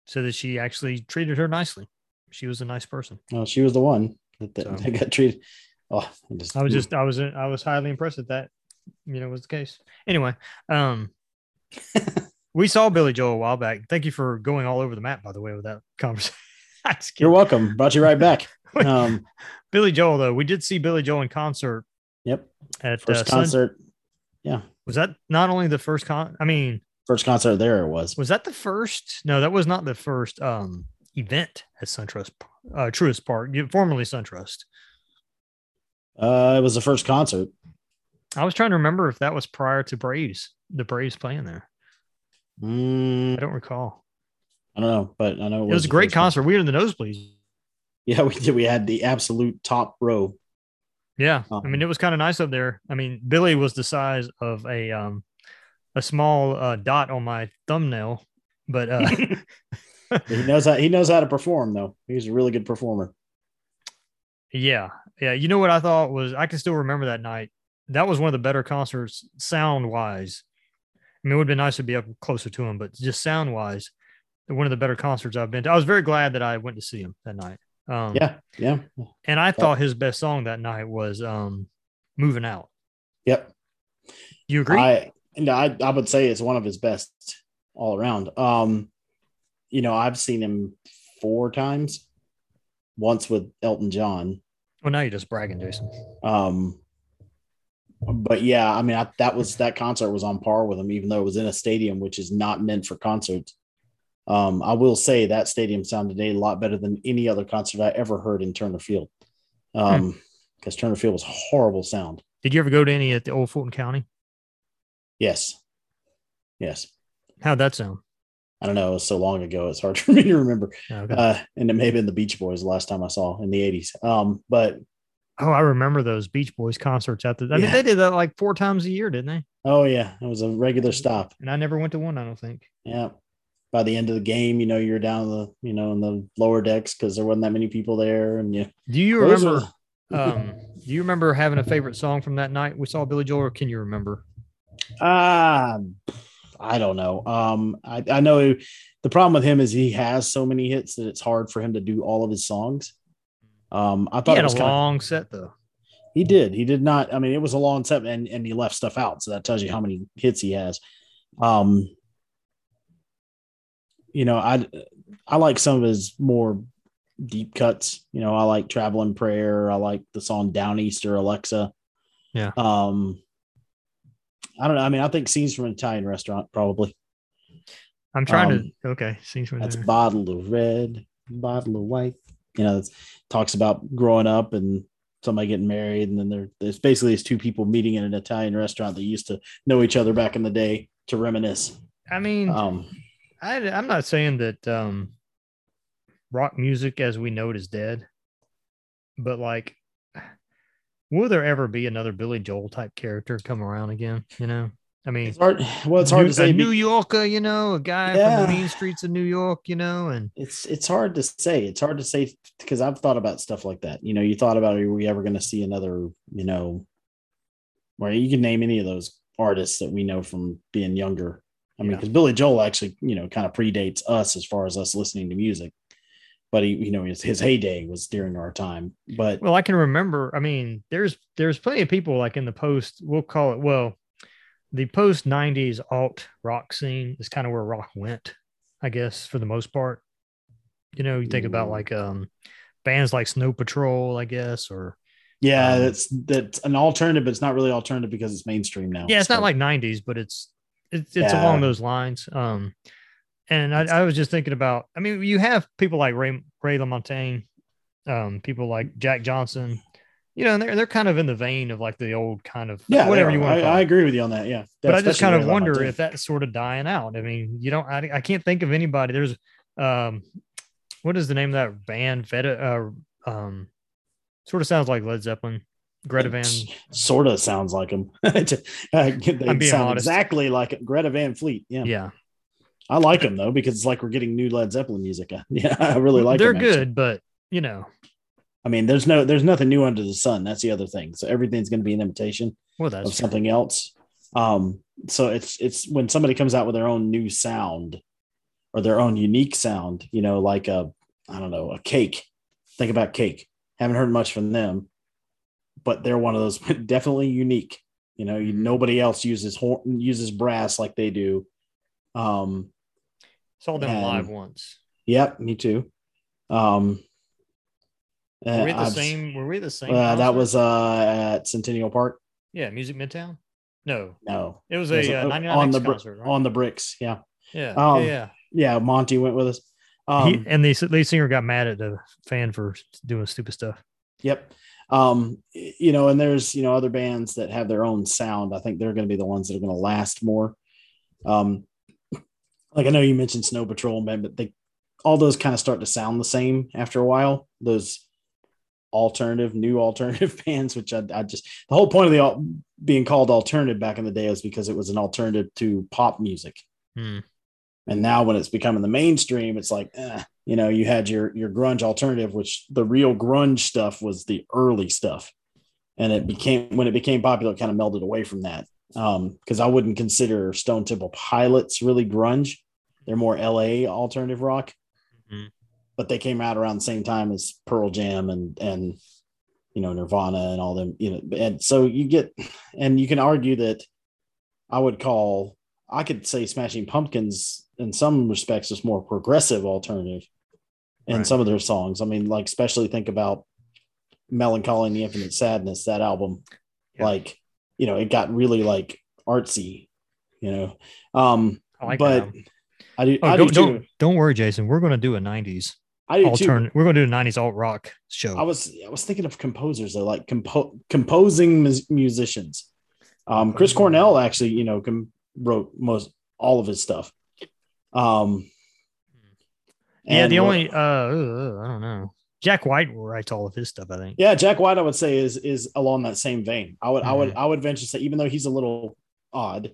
So that she actually treated her nicely. She was a nice person. Well, she was the one that, that, So- that got treated. Oh, I, just, I was just I was I was highly impressed that that you know was the case. Anyway, um we saw Billy Joel a while back. Thank you for going all over the map, by the way, with that conversation. You're welcome. Brought you right back. Um, Billy Joel, though, we did see Billy Joel in concert yep. at First uh, Sun- concert. Yeah. was that not only the first con? I mean, First concert there it was. was that the first? No, that was not the first um event at SunTrust, uh, Truist Park, formerly SunTrust. Uh, it was the first concert. I was trying to remember if that was prior to Braves, the Braves playing there. Mm, I don't recall. I don't know, but I know It was the a great first one. concert. We were in the nosebleeds. Yeah, we did. We had the absolute top row. Yeah, I mean Um, it was kind of nice up there. I mean Billy was the size of a um a small uh, dot on my thumbnail, but uh, he knows how he knows how to perform though. He's a really good performer. yeah, yeah. You know what I thought was I can still remember that night. That was one of the better concerts sound wise. I mean, it would have been nice to be up closer to him, but just sound wise, one of the better concerts I've been to. I was very glad that I went to see him that night. Um, Yeah, yeah, and I thought his best song that night was um, "Moving Out." yep. You agree? I and I I would say it's one of his best all around. Um, you know, I've seen him four times. Once with Elton John. well, now you're just bragging, Jason. Um, but yeah, I mean, I, that was that concert was on par with them, even though it was in a stadium which is not meant for concerts. Um, I will say that stadium sounded a lot better than any other concert I ever heard in Turner Field. Um, because Turner Field was horrible sound. Did you ever go to any at the old Fulton County? Yes, yes. How'd that sound? I don't know. It was so long ago; it's hard for me to remember. Okay. Uh, and it may have been the Beach Boys the last time I saw in the '80s. Um, but oh, I remember those Beach Boys concerts at the. I mean, they did that like four times a year, didn't they? oh yeah, it was a regular stop. And I never went to one. I don't think. Yeah. By the end of the game, you know, you're down the, you know, in the lower decks because there wasn't that many people there. And yeah, Do you Those remember? are- um, do you remember having a favorite song from that night we saw Billy Joel, or can you remember? Ah, I don't know. Um, I, I know the problem with him is he has so many hits that it's hard for him to do all of his songs. Um, I He thought had it a was of, long set though. he did. He did not. I mean, it was a long set and, and he left stuff out. So that tells you how many hits he has. Um, you know, I, I like some of his more deep cuts. You know, I like Traveling Prayer. I like the song Downeaster Alexa. Yeah. Um, I don't know. I mean, I think scenes from an Italian restaurant probably. I'm trying Um, to. Okay, scenes from That's there. bottle of red, bottle of white. You know, it talks about growing up and somebody getting married, and then there, there's basically these two people meeting in an Italian restaurant that used to know each other back in the day to reminisce. I mean, Um, I, I'm not saying that um, rock music as we know it is dead, but like, will there ever be another Billy Joel type character come around again? You know, I mean, it's hard. Well, it's hard New, to say. a New Yorker, you know, a guy Yeah. from the mean streets of New York, you know, and it's it's hard to say. It's hard to say because I've thought about stuff like that. You know, you thought about are we ever going to see another? You know, where you can name any of those artists that we know from being younger. I mean, because Billy Joel actually, you know, kind of predates us as far as us listening to music. But he, you know, his, his heyday was during our time. But well, I can remember. I mean, there's there's plenty of people like in the post. We'll call it well, the post '90s alt rock scene is kind of where rock went, I guess, for the most part. You know, you think about like um bands like Snow Patrol, I guess, or Yeah, Um, that's that's an alternative, but it's not really alternative because it's mainstream now. yeah, it's So, not like '90s, but it's it's it's Yeah. along those lines. Um, and I, I was just thinking about. I mean, you have people like Ray Ray LaMontagne, um, people like Jack Johnson. You know, and they're they're kind of in the vein of like the old kind of yeah, whatever you want I, I agree with you on that. Yeah, But I just kind of wonder if that's sort of dying out. I mean, you don't. I, I can't think of anybody. There's um, what is the name of that band? Veta. Uh, um, sort of sounds like Led Zeppelin. Greta Van. sort of sounds like him. they I'm being sound modest. exactly like Greta Van Fleet. Yeah. Yeah, I like them though because it's like we're getting new Led Zeppelin music. Yeah, I really like. they're 'em, actually. good, but you know, I mean, there's no, there's nothing new under the sun. That's the other thing. So everything's going to be an imitation well, of true. something else. Um, so it's it's when somebody comes out with their own new sound or their own unique sound, you know, like a I don't know, a cake. Think about cake. Haven't heard much from them, but they're one of those definitely unique. You know, you, nobody else uses horn uses brass like they do. Um, Saw them and- live once. yep, me too. Um, Were we at the I've- same? Were we at the same? Uh, that was uh, at Centennial Park. yeah, Music Midtown. No, No, it was It was, a uh, uh, 99 on the concert. Right? on the bricks. Yeah, yeah, um, yeah, yeah. yeah. Monty went with us. Um, he, and the lead singer got mad at the fan for doing stupid stuff. Yep. Um, you know, and there's you know other bands that have their own sound. I think they're going to be the ones that are going to last more. Um, like I know you mentioned Snow Patrol, man, but they all those kind of start to sound the same after a while. Those alternative, new alternative bands, which I, I just the whole point of the being called alternative back in the day was because it was an alternative to pop music. Hmm. And now when it's becoming the mainstream, it's like, eh, you know, you had your your grunge alternative, which the real grunge stuff was the early stuff. And it became when it became popular, it kind of melded away from that. Um, because I wouldn't consider Stone Temple Pilots really grunge. They're more LA alternative rock. Mhm. But they came out around the same time as Pearl Jam and and you know Nirvana and all them, you know, and so you get and you can argue that I would call I could say Smashing Pumpkins in some respects is more progressive alternative in Right. some of their songs. I mean, like especially think about Melancholy and the Infinite Sadness, that album. Yeah. Like, you know, it got really like artsy, you know. Um, I like but that. I do, Oh, I don't, do don't too. don't worry, Jason. We're going to do a '90s I do too. We're going to do a '90s alt rock show. I was I was thinking of composers though, like compo- composing mus- musicians. Um, Chris Cornell actually, you know, com- wrote most all of his stuff. Um, yeah, the only uh, I don't know. Jack White writes all of his stuff. I think. yeah, Jack White, I would say is is along that same vein. I would I Mm-hmm. would I would venture to say, even though he's a little odd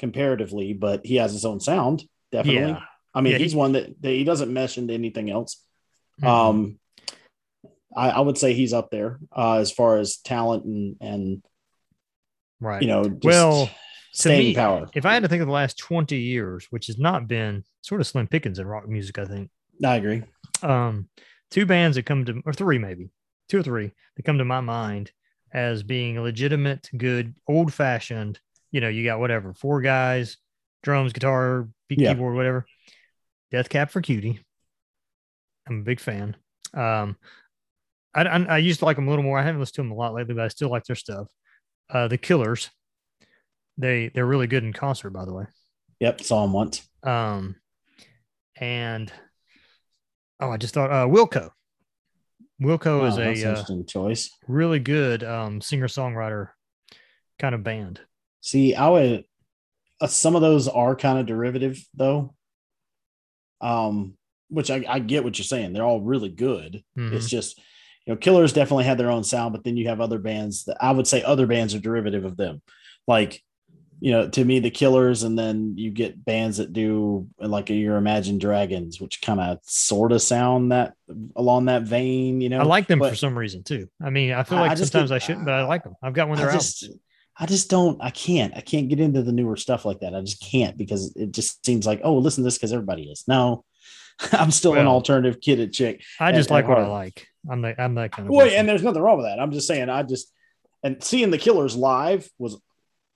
comparatively, but he has his own sound. Definitely. Yeah. I mean, Yeah, he- he's one that, that he doesn't mesh into anything else. Mhm. Um, I, I would say he's up there uh, as far as talent and and right. you know, just Well, staying me, power. if I had to think of the last 20 years, which has not been sort of slim pickings in rock music, I think. I agree. Um, two bands that come to, or three maybe, two or three that come to my mind as being legitimate, good, old fashioned. You know, you got whatever, four guys, drums, guitar, beat Yeah. keyboard, whatever. Death Cab for Cutie. I'm a big fan. Um, I, I, I used to like them a little more. I haven't listened to them a lot lately, but I still like their stuff. Uh, the Killers. They they're really good in concert, by the way. Yep, saw them once. Um, and oh, I just thought uh, Wilco. Wilco is Oh, that's a uh, choice. really good um, singer songwriter kind of band. See, I would. Uh, some of those are kind of derivative, though. Um, which I, I get what you're saying. They're all really good. Mhm. It's just, you know, Killers definitely had their own sound, but then you have other bands that I would say other bands are derivative of them. Like, you know, to me, the Killers, and then you get bands that do like your Imagine Dragons, which kind of sort of sound that along that vein. You know, I like them but for some reason too. I mean, I feel like I just sometimes I shouldn't, but I like them. I've got one of I their just, albums. I just don't. I can't. I can't get into the newer stuff like that. I just can't because it just seems like, oh, listen to this because everybody is. No, I'm still an alternative kid at chick. I just at- like at what I like. I'm the I'm that kind of. Well, person. and there's nothing wrong with that. I'm just saying, I just and seeing the Killers live was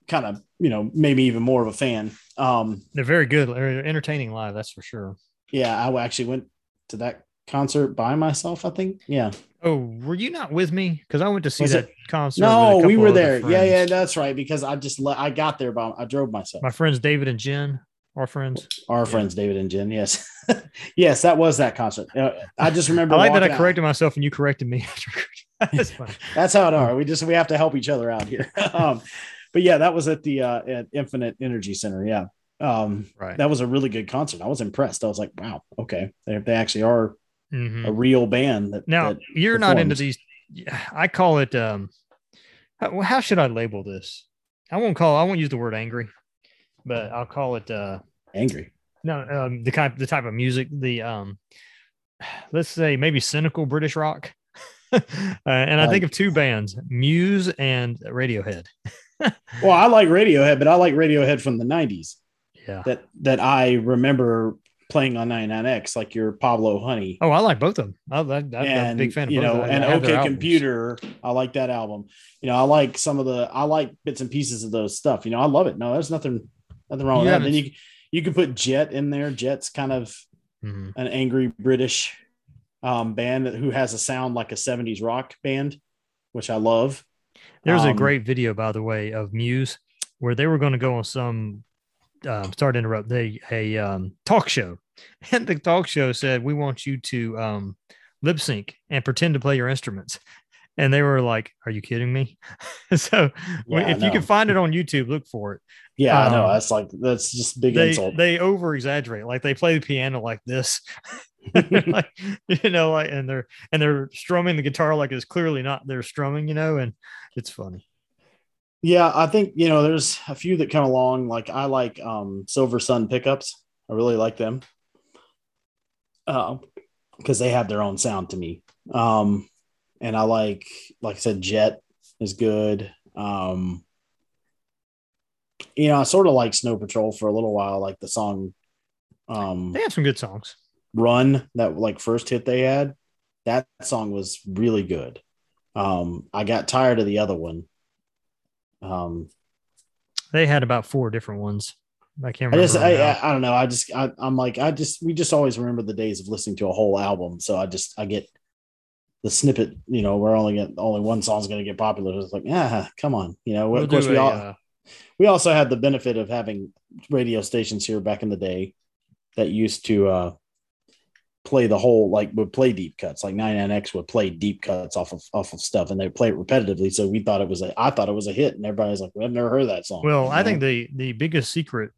kind of, you know, maybe even more of a fan. Um, they're very good. They're entertaining live, that's for sure. yeah, I actually went to that concert by myself. I think. Yeah. Oh, were you not with me? Because I went to see Was that it- concert. No, we were there. Yeah, friends. yeah, that's right. Because I just le- I got there by I drove myself. My friends David and Jen, our friends. Our friends David and Jen. Yes, yes, that was that concert. Uh, I just remember. I like that I out. corrected myself and you corrected me. That's funny. That's how it are. We just we have to help each other out here. um, but yeah, that was at the uh, at Infinite Energy Center. Yeah, um, Right. that was a really good concert. I was impressed. I was like, wow, okay, they, they actually are Mhm. a real band. That Now that- you're not into these. I call it. Um, how, how should I label this? I won't call. I won't use the word angry, but I'll call it. Uh, angry. no, um, the type the type of music. The um, let's say maybe cynical British rock. uh, and I think of two bands, Muse and Radiohead. Well, I like Radiohead, but I like Radiohead from the '90s. Yeah. That that I remember playing on 99X, like your Pablo Honey. Oh, I like both of them. I, I'm a big fan of you know, and I have their OK. Computer. I like that album. You know, I like some of the I like bits and pieces of those stuff. You know, I love it. No, there's nothing nothing wrong You with that. Then you you can put Jet in there. Jet's kind of Mhm. an angry British um, band that, who has a sound like a 70s rock band, which I love. There's a Um, great video, by the way, of Muse where they were going to go on some. Um, sorry to interrupt. They a um, talk show, and the talk show said, "We want you to um, lip sync and pretend to play your instruments." And they were like, "Are you kidding me?" so Yeah, if you can find it on YouTube, look for it. Yeah, I know. Um, That's like that's just big They insult. they over exaggerate. Like they play the piano like this, like you know, like and they're and they're strumming the guitar like it's clearly not they're strumming, you know, and it's funny. Yeah, I think you know there's a few that come along. Like I like um Silversun Pickups. I really like them. Uh, because they have their own sound to me. Um, and I like, like I said, Jet is good. Um, you know, I sort of like Snow Patrol for a little while, like the song um They have some good songs. Run, that like first hit they had. That song was really good. Um, I got tired of the other one. Um, They had about four different ones. I can't I just, I. I, I don't know. I just, I, I'm like, I just, we just always remember the days of listening to a whole album. So I just, I get the snippet. You know, we're only get only one song's going to get popular. It's like, ah, come on. You know, We'll of course we a, all, uh, we also had the benefit of having radio stations here back in the day that used to uh, play the whole like would play deep cuts. Like 99x would play deep cuts off of off of stuff and they play it repetitively. So we thought it was a i thought it was a hit and everybody's like well, i've never heard that song well, you I think the the biggest secret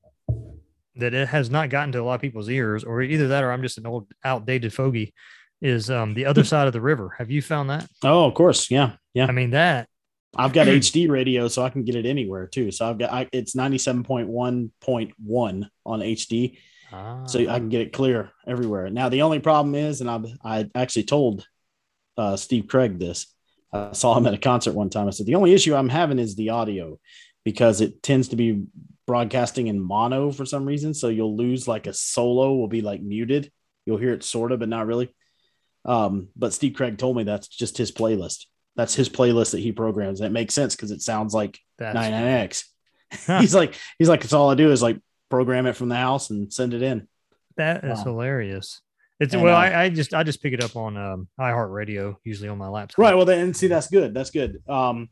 that it has not gotten to a lot of people's ears, or either that or I'm just an old outdated fogey, is um, the other side of the river. Have you found that? oh of course. Yeah. Yeah. I mean that i've got hd radio so i can get it anywhere too. So i've got I, it's 97.1.1 on hd so I can get it clear everywhere. Now the only problem is, and I I actually told uh, Steve Craig this. I saw him at a concert one time. I said the only issue I'm having is the audio because it tends to be broadcasting in mono for some reason. So you'll lose like a solo will be like muted. You'll hear it sort of, but not really. Um, but Steve Craig told me that's just his playlist. That's his playlist that he programs. And it makes sense because it sounds like that's 99X. Huh. he's like, he's like, it's all I do is like program it from the house and send it in. that is Wow. hilarious. It's And, well, uh, I, I just I just pick it up on um, iHeartRadio usually on my laptop. Right. Well, then see, that's good. That's good. Um,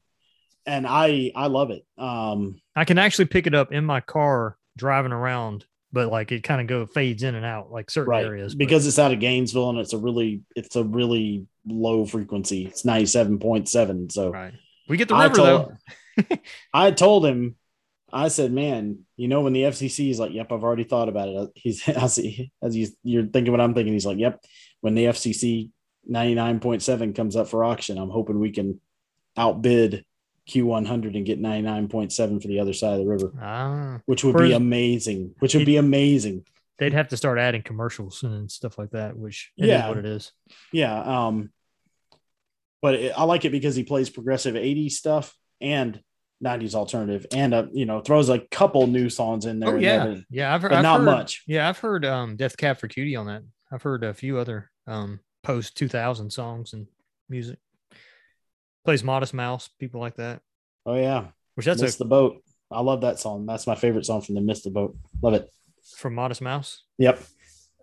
and I I love it. Um, I can actually pick it up in my car driving around, but like it kind of go fades in and out like certain right areas. but- because it's out of Gainesville and it's a really it's a really low frequency. It's ninety seven point seven. So right, we get the I river though. I told him, I said, man, you know, when the FCC is like, yep, I've already thought about it. He's as, he, as he's, you're thinking what I'm thinking. He's like, yep, when the FCC 99.7 comes up for auction, I'm hoping we can outbid Q100 and get 99.7 for the other side of the river, Ah, which would be amazing. Which would be amazing. they'd have to start adding commercials and stuff like that, which Yeah. what it is. Yeah. Um, but it, I like it because he plays progressive 80s stuff and 90s alternative and, uh, you know, throws a couple new songs in there. Oh yeah, everything. yeah. I've heard, I've not heard- much. Yeah, I've heard um, Death Cab for Cutie on that. I've heard a few other um, post two thousand songs and music. Plays Modest Mouse, people like that. Oh, yeah. Which that's Miss a, the boat. I love that song. That's my favorite song from the Miss the Boat. Love it. from Modest Mouse. Yep.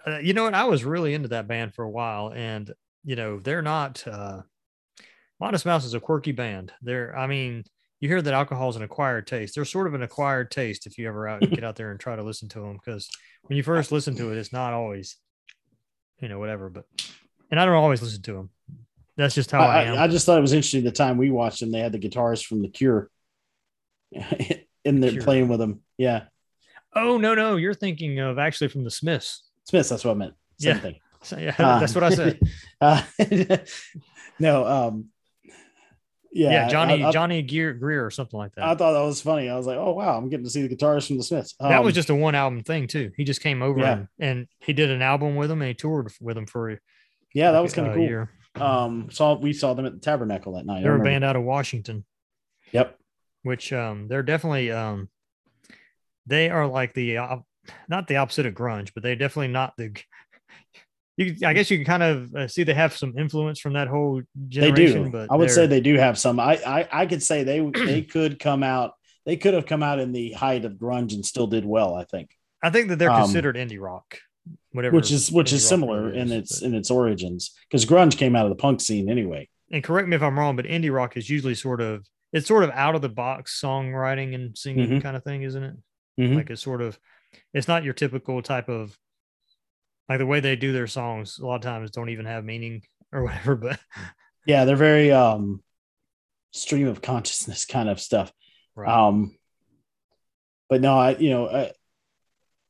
Uh, you know what? I was really into that band for a while, and you know they're not. Uh, Modest Mouse is a quirky band. They're, I mean, you hear that alcohol is an acquired taste. They're sort of an acquired taste if you ever out get out there and try to listen to them because when you first listen to it, it's not always, you know, whatever. But and I don't always listen to them. That's just how I, I, am. I just thought it was interesting the time we watched them. They had the guitarist from The Cure in there Cure. playing with them. Yeah, oh no, no, you're thinking of actually from the Smiths. Smiths. That's what I meant. Same Yeah. thing. So, yeah, Uh, that's what I said. uh, no, um, yeah, Yeah, Johnny I, I, Johnny Gear, Greer or something like that. I thought that was funny. I was like, oh wow, I'm getting to see the guitarist from the Smiths. that was Um, just a one album thing too. He just came over Yeah. and, and he did an album with them and he toured with them for a yeah, that was kind of cool. year. Um, saw we saw them at the Tabernacle that night. They're a band out of Washington. Yep. which um they're definitely um they are like the op- not the opposite of grunge but they're definitely not the you i guess you can kind of uh, see they have some influence from that whole generation. They do. but I would say they do have some. I, I I could say they they could come out. They could have come out in the height of grunge and still did well. I think, i think that they're um, considered indie rock whatever which is which is similar really in its but- in its origins because grunge came out of the punk scene anyway. and correct me if i'm wrong but indie rock is usually sort of it's sort of out of the box songwriting and singing Mhm. kind of thing isn't it Mhm. like it's sort of it's not your typical type of like the way they do their songs a lot of times don't even have meaning or whatever but Yeah, they're very um stream of consciousness kind of stuff. right. Um, but no, I you know I,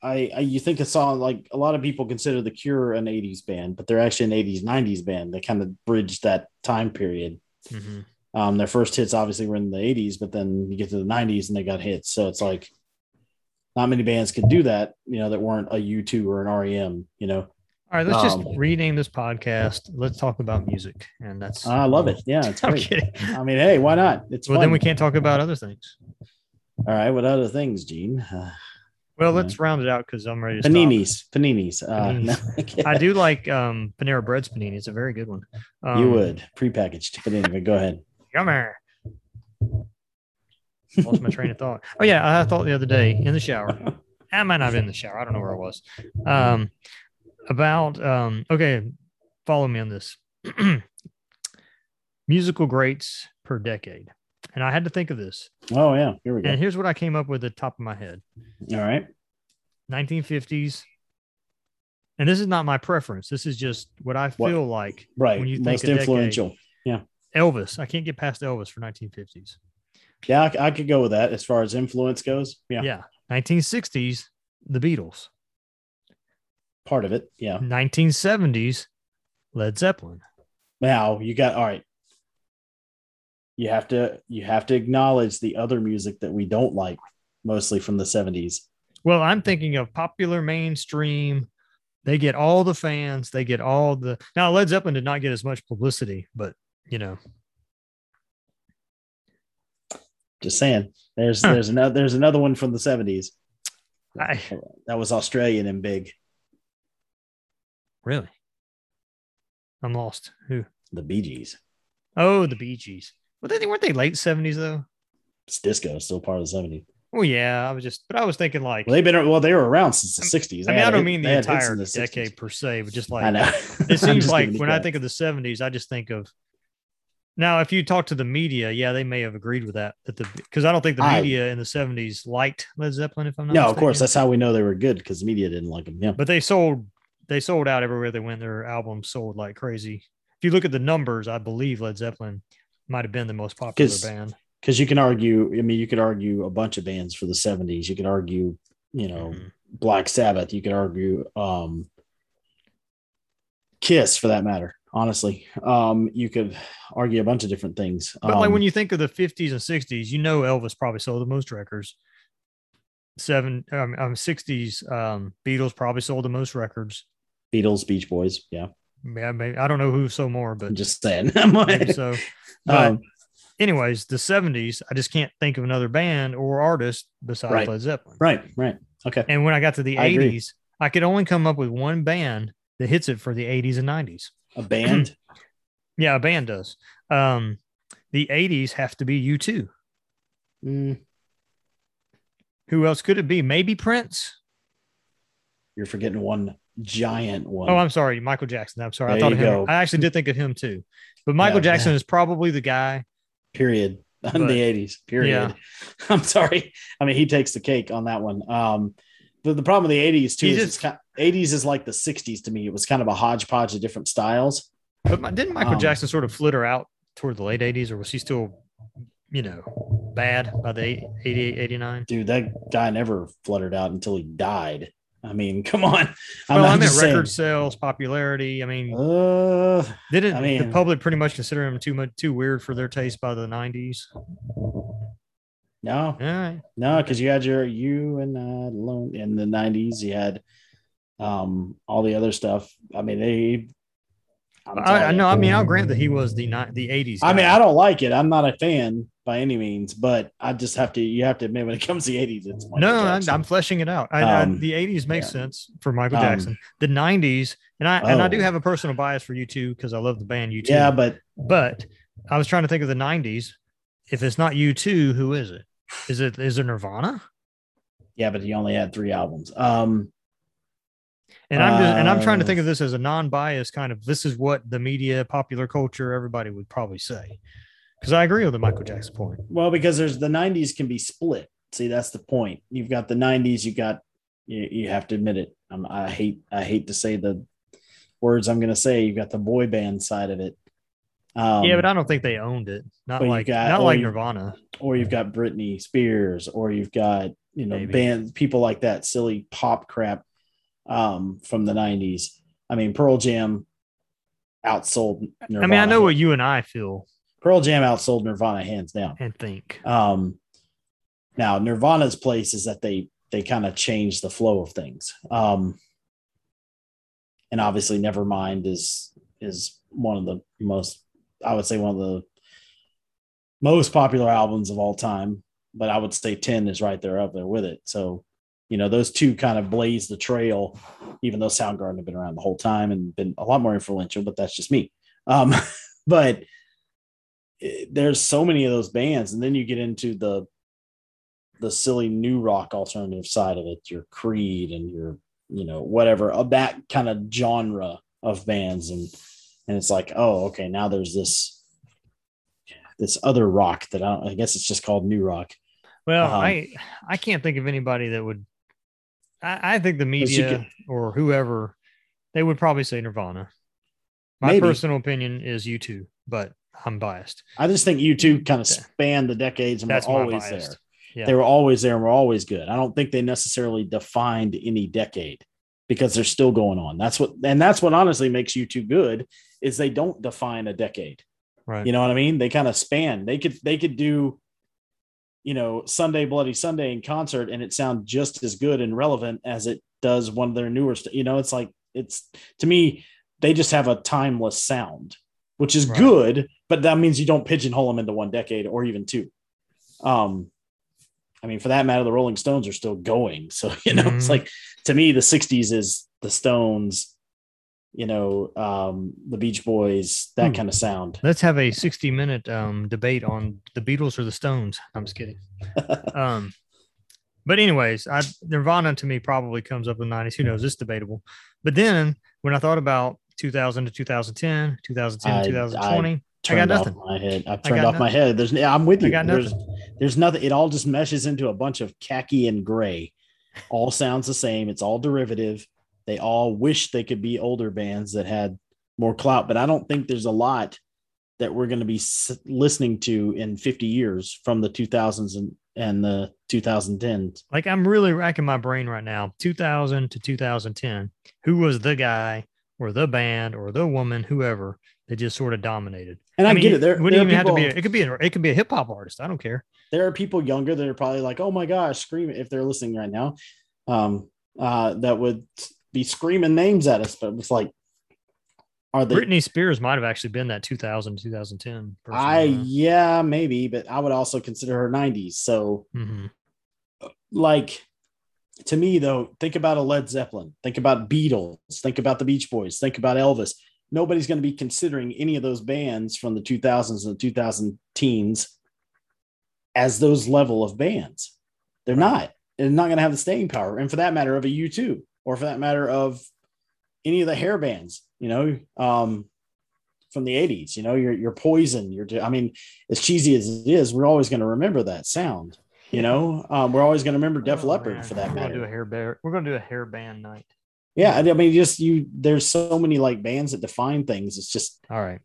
I I you think a song like a lot of people consider the Cure an '80s band, but they're actually an '80s '90s band. They kind of bridged that time period. Mhm. Um, their first hits obviously were in the 80s, but then you get to the 90s and they got hits. So it's like not many bands could do that, you know, that weren't a U2 or an REM, you know. All right, let's just Um, rename this podcast. Let's talk about music, and that's. I love it. Yeah, it's I'm great. kidding. I mean, hey, why not? It's Well, fun. then we can't talk about other things. All right, what other things, Gene? Uh, Well, Yeah. let's round it out because I'm ready to stop. paninis, paninis. Uh, Paninis. no, I do like um, Panera Bread's panini. It's a very good one. Um, you would prepackaged, but anyway, go ahead. Yummy. Lost my train of thought. Oh yeah, I thought the other day in the shower. I might not have been in the shower. I don't know where I was. Um, about um, okay, follow me on this. Musical greats per decade, and I had to think of this. Oh yeah, here we go. And here's what I came up with at the top of my head: All right, 1950s. And this is not my preference. This is just what I What- feel like. right. When you think Most a decade- influential. Yeah. Elvis. I can't get past Elvis for 1950s. Yeah, I, I could go with that as far as influence goes. Yeah, Yeah. 1960s, the Beatles. part of it. Yeah. 1970s, Led Zeppelin. Now you got all right. You have to you have to acknowledge the other music that we don't like, mostly from the 70s. Well, I'm thinking of popular mainstream. They get all the fans. They get all the. Now, Led Zeppelin did not get as much publicity, but you know, Just saying. There's Huh. there's another there's another one from the 70s. I That was Australian and big. really, I'm lost. Who? The Bee Gees. Oh, the Bee Gees. Well, they weren't they late 70s though? It's disco, still part of the 70s. Oh yeah, I was just, but I was thinking like, Well, they've been well, they were around since the 60s. I mean, I don't hit- mean the they had hits entire the 60s. decade per se, but just like I know. it seems like when I think of the 70s, I just think of now if you talk to the media, yeah, they may have agreed with that. That the because I don't think the I- media in the 70s liked Led Zeppelin, if I'm not no, of course, that's how we know they were good because the media didn't like them. Yeah, but they sold they sold out everywhere they went. Their albums sold like crazy. If you look at the numbers, I believe Led Zeppelin might have been the most popular band. because you can argue. I mean, you could argue a bunch of bands for the 70s. You could argue, you know, Mhm. Black Sabbath. You could argue um, Kiss for that matter. Honestly, um, you could argue a bunch of different things. But like Um, when you think of the 50s and 60s, you know Elvis probably sold the most records. Seven um, um 60s um Beatles probably sold the most records. Beatles, Beach Boys, yeah, Yeah, maybe I don't know who sold more, but I'm just saying. so. Um, anyways, the 70s, I just can't think of another band or artist besides Right. Led Zeppelin. right, right, okay, And when I got to the I agree. 80s, I could only come up with one band that hits it for the 80s and 90s. A band. Yeah, a band does. Um, the 80s have to be U2. Mm, Who else could it be? Maybe Prince. you're forgetting one giant one. Oh, I'm sorry, Michael Jackson. I'm sorry. I thought of him. go. I actually did think of him too. But Michael Yeah. Jackson is probably the guy. period in But- the 80s period Yeah. i'm sorry i mean he takes the cake on that one um the, the problem with the 80s too He is just- it's kind 80s is like the 60s to me it was kind of a hodgepodge of different styles But my, didn't Michael Um, Jackson sort of flitter out toward the late 80s, or was he still, you know, bad by the 88, 89? dude that guy never fluttered out until he died i mean come on I'm, Well, I I'm meant record saying, sales, popularity. I mean, uh, didn't I the public pretty much consider him too much too weird for their taste by the 90s? no All right. no because you had your you and uh alone in the 90s you had um all the other stuff i mean they I, I know. I mean, I'll grant that he was the ni- the 80s. I mean. I don't like it. I'm not a fan by any means, but I just have to. You have to admit when it comes to the 80s, it's Michael no, I'm, Jackson. I'm fleshing it out. I, I- Um, the 80s makes yeah. sense for Michael Um, Jackson. The 90s, and I and I do Oh. have a personal bias for you too because I love the band U2. yeah, but but I was trying to think of the 90s. If it's not U2, who is it? Is it is it Nirvana? yeah, but he only had three albums. Um, And I'm just and I'm trying to Uh, think of this as a non-biased kind of this is what the media, popular culture, everybody would probably say. Because I agree with the Michael Jackson point. well, because there's the 90s can be split. See, that's the point. You've got the 90s. You got you, you have to admit it. Um, I hate I hate to say the words I'm going to say. You've got the boy band side of it. Um, yeah, but I don't think they owned it. Not like got- not or like you- Nirvana. or you've got Britney Spears, or you've got you know Maybe. bands, people like that, silly pop crap um, from the '90s. I mean, Pearl Jam outsold. Nirvana. I mean, I know what you and I feel Pearl Jam outsold Nirvana hands down. and think. Um, now, Nirvana's place is that they they kind of change the flow of things. Um, and obviously, Nevermind is is one of the most, I would say, one of the most popular albums of all time. But I would say Ten is right there up there with it. So, you know, those two kind of blaze the trail, even though Soundgarden have been around the whole time and been a lot more influential. But that's just me. Um, but eh, there's so many of those bands, and then you get into the the silly new rock alternative side of it, your Creed and your you know whatever of that kind of genre of bands, and and it's like oh okay now there's this this other rock that I, don't, I guess it's just called new rock. Well, Um, I I can't think of anybody that would. I, I think the media or whoever they would probably say Nirvana. My Maybe. personal opinion is U2, but I'm biased. I just think U2 kind of Yeah. spanned the decades and That's were always there. Yeah. They were always there and were always good. I don't think they necessarily defined any decade because they're still going on. That's what, and that's what honestly makes U2 good is they don't define a decade. Right. You know what I mean? They kind of span. They could they could do, you know, Sunday Bloody Sunday in concert and it sound just as good and relevant as it does one of their newer. St- you know, it's like it's to me they just have a timeless sound, which is Right. good, but that means you don't pigeonhole them into one decade or even two. Um, I mean, for that matter, the Rolling Stones are still going. So you know, it's Mhm. like to me the '60s is the Stones. You know, um, the Beach Boys, that Hmm. kind of sound. Let's have a 60 minute um, debate on the Beatles or the Stones. I'm just kidding. um, but anyways, I, Nirvana to me probably comes up in the 90s. Who knows? It's debatable. But then when I thought about 2000 to 2010, 2010 I- to 2020, I, got off nothing. my head. I've turned got off my head. There's yeah, I'm with I you. got There's there's nothing. It all just meshes into a bunch of khaki and gray. All sounds the same. It's all derivative. They all wish they could be older bands that had more clout, but I don't think there's a lot that we're going to be listening to in 50 years from the 2000s and, and the 2010s. like I'm really racking my brain right now. 2000 to 2010, who was the guy or the band or the woman, whoever that just sort of dominated? And I, mean, get it. There, it wouldn't there, even have to be. A, it could be. A, it could be a hip hop artist. I don't care. there are people younger that are probably like, "Oh my gosh!" scream!" if they're listening right now, um, uh, that would be screaming names at us. But it's like, are they? Britney Spears might have actually been that 2000 2010. person. I yeah, maybe, but I would also consider her '90s. So, Mhm. like, to me though, think about a Led Zeppelin, think about Beatles, think about the Beach Boys, think about Elvis. Nobody's going to be considering any of those bands from the 2000s and the 2000 teens as those level of bands. They're not. They're not going to have the staying power, and for that matter, of a U2, or for that matter of any of the hair bands, you know, um, from the 80s, you know, your your poison, your I mean, as cheesy as it is, we're always going to remember that sound. You know, um, we're always going to remember Def Oh, Leppard man. for that We're gonna matter. do a hair bear. We're gonna do a hair band night. Yeah, I mean, just you. There's so many like bands that define things. It's just All right.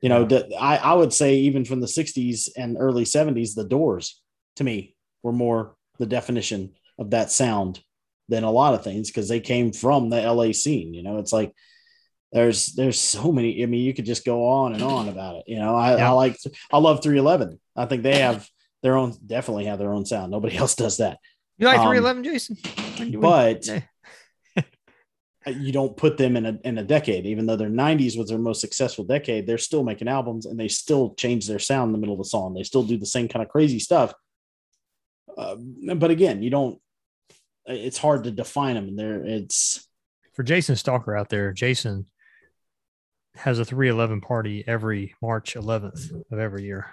you know, the, I I would say even from the '60s and early '70s, the Doors to me were more the definition of that sound than a lot of things because they came from the LA scene. You know, it's like there's there's so many. I mean, you could just go on and on about it. You know, I, Yeah. I like I love 311. I think they have their own definitely have their own sound. Nobody else does that. You like Um, 311, Jason? When- when- But you don't put them in a in a decade, even though their 90s was their most successful decade, they're still making albums and they still change their sound in the middle of the song. They still do the same kind of crazy stuff. Uh, but again, you don't. It's hard to define them. And there, it's for Jason Stalker out there, Jason has a 311 party every March 11th of every year.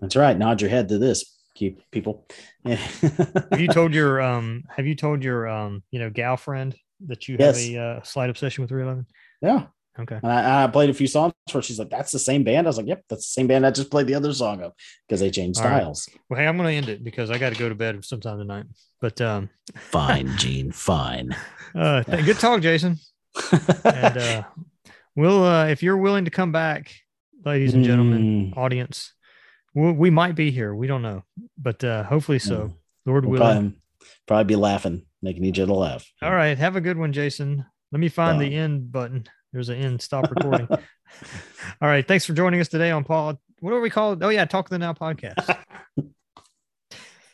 that's right. Nod your head to this, keep people. Have you told your um have you told your um you know gal friend that you Yes. have a uh, slight obsession with 311? yeah. Okay. And I, I played a few songs where she's like, "That's the same band." I was like, "Yep, that's the same band I just played the other song of because they changed All right. styles." Well, hey, I'm going to end it because I got to go to bed sometime tonight. But um Fine, Gene. Fine. uh th- good talk, Jason. And uh we'll uh if you're willing to come back, ladies and gentlemen, Mm. audience, we, we might be here. We don't know. But uh hopefully so. Mm. Lord We'll willing. probably, probably be laughing, making each other laugh. All right. Have a good one, Jason. Let me find the end button. There's an end stop recording. All right. Thanks for joining us today on Paul. What do we call it? Oh, yeah. Talk to the Now podcast.